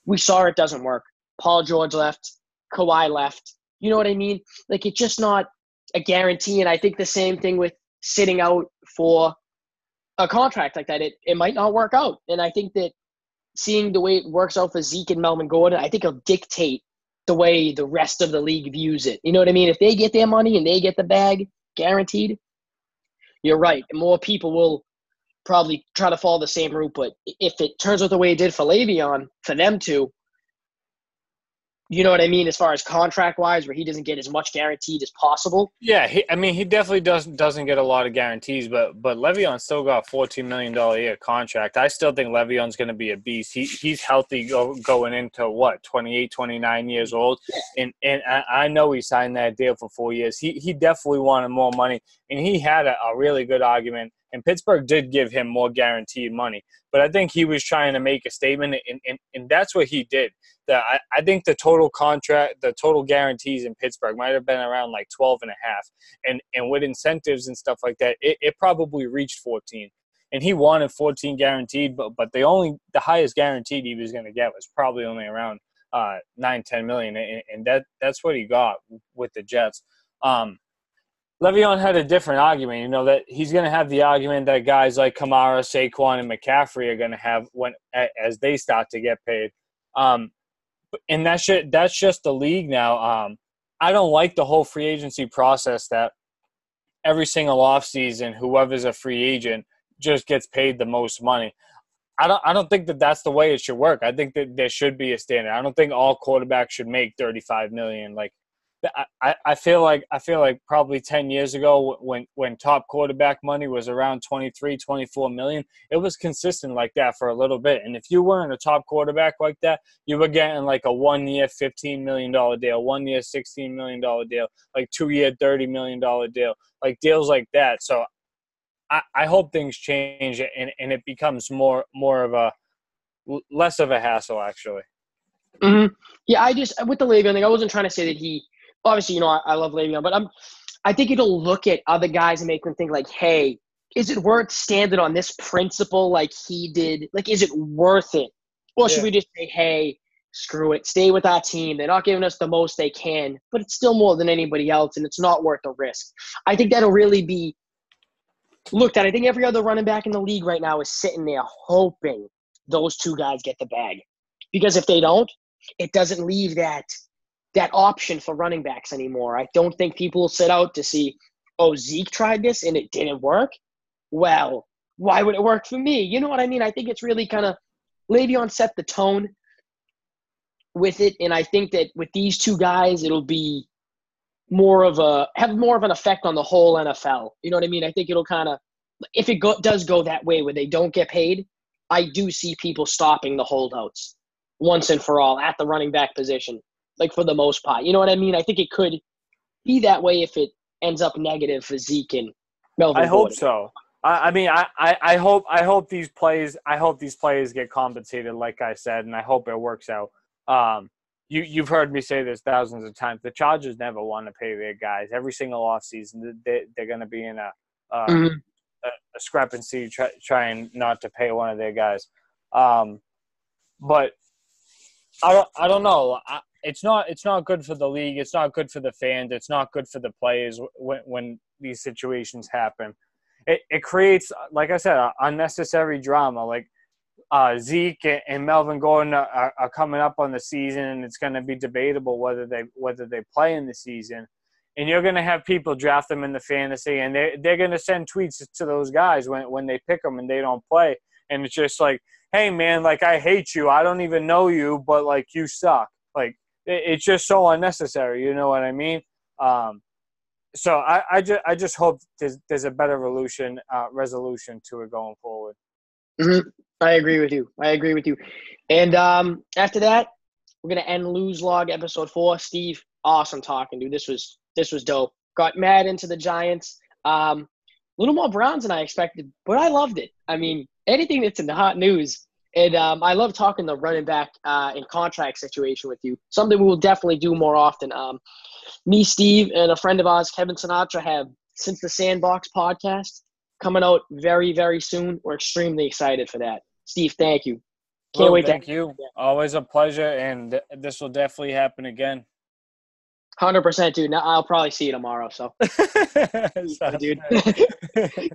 [SPEAKER 1] We saw it doesn't work. Paul George left, Kawhi left. You know what I mean? Like it's just not a guarantee. And I think the same thing with sitting out for a contract like that. It it might not work out. And I think that seeing the way it works out for Zeke and Melvin Gordon, I think it'll dictate the way the rest of the league views it. You know what I mean? If they get their money and they get the bag guaranteed, you're right. More people will probably try to follow the same route. But if it turns out the way it did for Le'Veon, for them to, you know what I mean, as far as contract wise, where he doesn't get as much guaranteed as possible.
[SPEAKER 2] Yeah, he, I mean, he definitely doesn't doesn't get a lot of guarantees, but but Le'Veon still got fourteen million dollar year contract. I still think Le'Veon's going to be a beast. He he's healthy go, going into what 28, 29 years old, and and I, know he signed that deal for four years. He he definitely wanted more money, and he had a, a really good argument and Pittsburgh did give him more guaranteed money. But I think he was trying to make a statement, and, and, and that's what he did. That I, I think the total contract, the total guarantees in Pittsburgh might have been around like 12 and a half. And, and with incentives and stuff like that, it, it probably reached 14 and he wanted 14 guaranteed, but but the only the highest guaranteed he was going to get was probably only around uh, 9, 10 million, and, and that that's what he got with the Jets. Um, Le'Veon had a different argument. You know that he's going to have the argument that guys like Kamara, Saquon, and McCaffrey are going to have when as they start to get paid. Um, and that just, that's just the league now. Um, I don't like the whole free agency process that every single offseason, whoever's a free agent just gets paid the most money. I don't I don't think that that's the way it should work. I think that there should be a standard. I don't think all quarterbacks should make 35 million. Like I, I feel like I feel like probably 10 years ago when when top quarterback money was around 23 24 million it was consistent like that for a little bit and if you weren't a top quarterback like that you were getting like a one year 15 million dollar deal one year 16 million dollar deal like two year 30 million dollar deal like deals like that so I, I hope things change and, and it becomes more more of a less of a hassle actually
[SPEAKER 1] Mm-hmm. Yeah, I just with the Le'Veon thing, I wasn't trying to say that he. Obviously, you know, I, I love Le'Veon, but I'm. I think it'll look at other guys and make them think like, "Hey, is it worth standing on this principle like he did? Like, is it worth it, or should we just say, hey, screw it, stay with our team. They're not giving us the most they can, but it's still more than anybody else, and it's not worth the risk. I think that'll really be looked at. I think every other running back in the league right now is sitting there hoping those two guys get the bag, because if they don't, it doesn't leave that that option for running backs anymore. I don't think people will sit out to see, oh, Zeke tried this and it didn't work. Well, why would it work for me? You know what I mean? I think it's really kind of Le'Veon set the tone with it, and I think that with these two guys, it'll be more of a have more of an effect on the whole NFL. You know what I mean? I think it'll kind of if it go, does go that way where they don't get paid, I do see people stopping the holdouts once and for all at the running back position, like for the most part. You know what I mean? I think it could be that way if it ends up negative for Zeke and Melvin.
[SPEAKER 2] I hope so. I, I mean, I, I, I hope I hope these plays I hope these plays get compensated, like I said, and I hope it works out. Um, you you've heard me say this thousands of times. The Chargers never want to pay their guys. Every single offseason, they they're going to be in a, uh, mm-hmm. a, a discrepancy try, trying not to pay one of their guys. Um, but I don't, I don't know. I, it's not it's not good for the league. It's not good for the fans. It's not good for the players when when these situations happen. It it creates, like I said, unnecessary drama. Like uh, Zeke and Melvin Gordon are, are coming up on the season, and it's going to be debatable whether they whether they play in the season. And you're going to have people draft them in the fantasy, and they they're going to send tweets to those guys when when they pick them and they don't play. And it's just like hey man, like I hate you. I don't even know you, but like you suck. Like it's just so unnecessary. You know what I mean? Um, so I, I just I just hope there's there's a better resolution uh, resolution to it going forward.
[SPEAKER 1] Mm-hmm. I agree with you. I agree with you. And um, after that, we're gonna end Lou's Log episode four. Steve, awesome talking, dude. This was this was dope. Got mad into the Giants. Um, a little more Browns than I expected, but I loved it. I mean, anything that's in the hot news. And um, I love talking the running back uh, in contract situation with you. Something we will definitely do more often. Um, me, Steve, and a friend of ours, Kevin Sinatra, have since the Sandbox podcast coming out very, very soon. We're extremely excited for that. Steve, thank you.
[SPEAKER 2] Can't wait. Thank to- you. Always a pleasure, and this will definitely happen again.
[SPEAKER 1] Hundred percent, dude. Now I'll probably see you tomorrow. So, dude.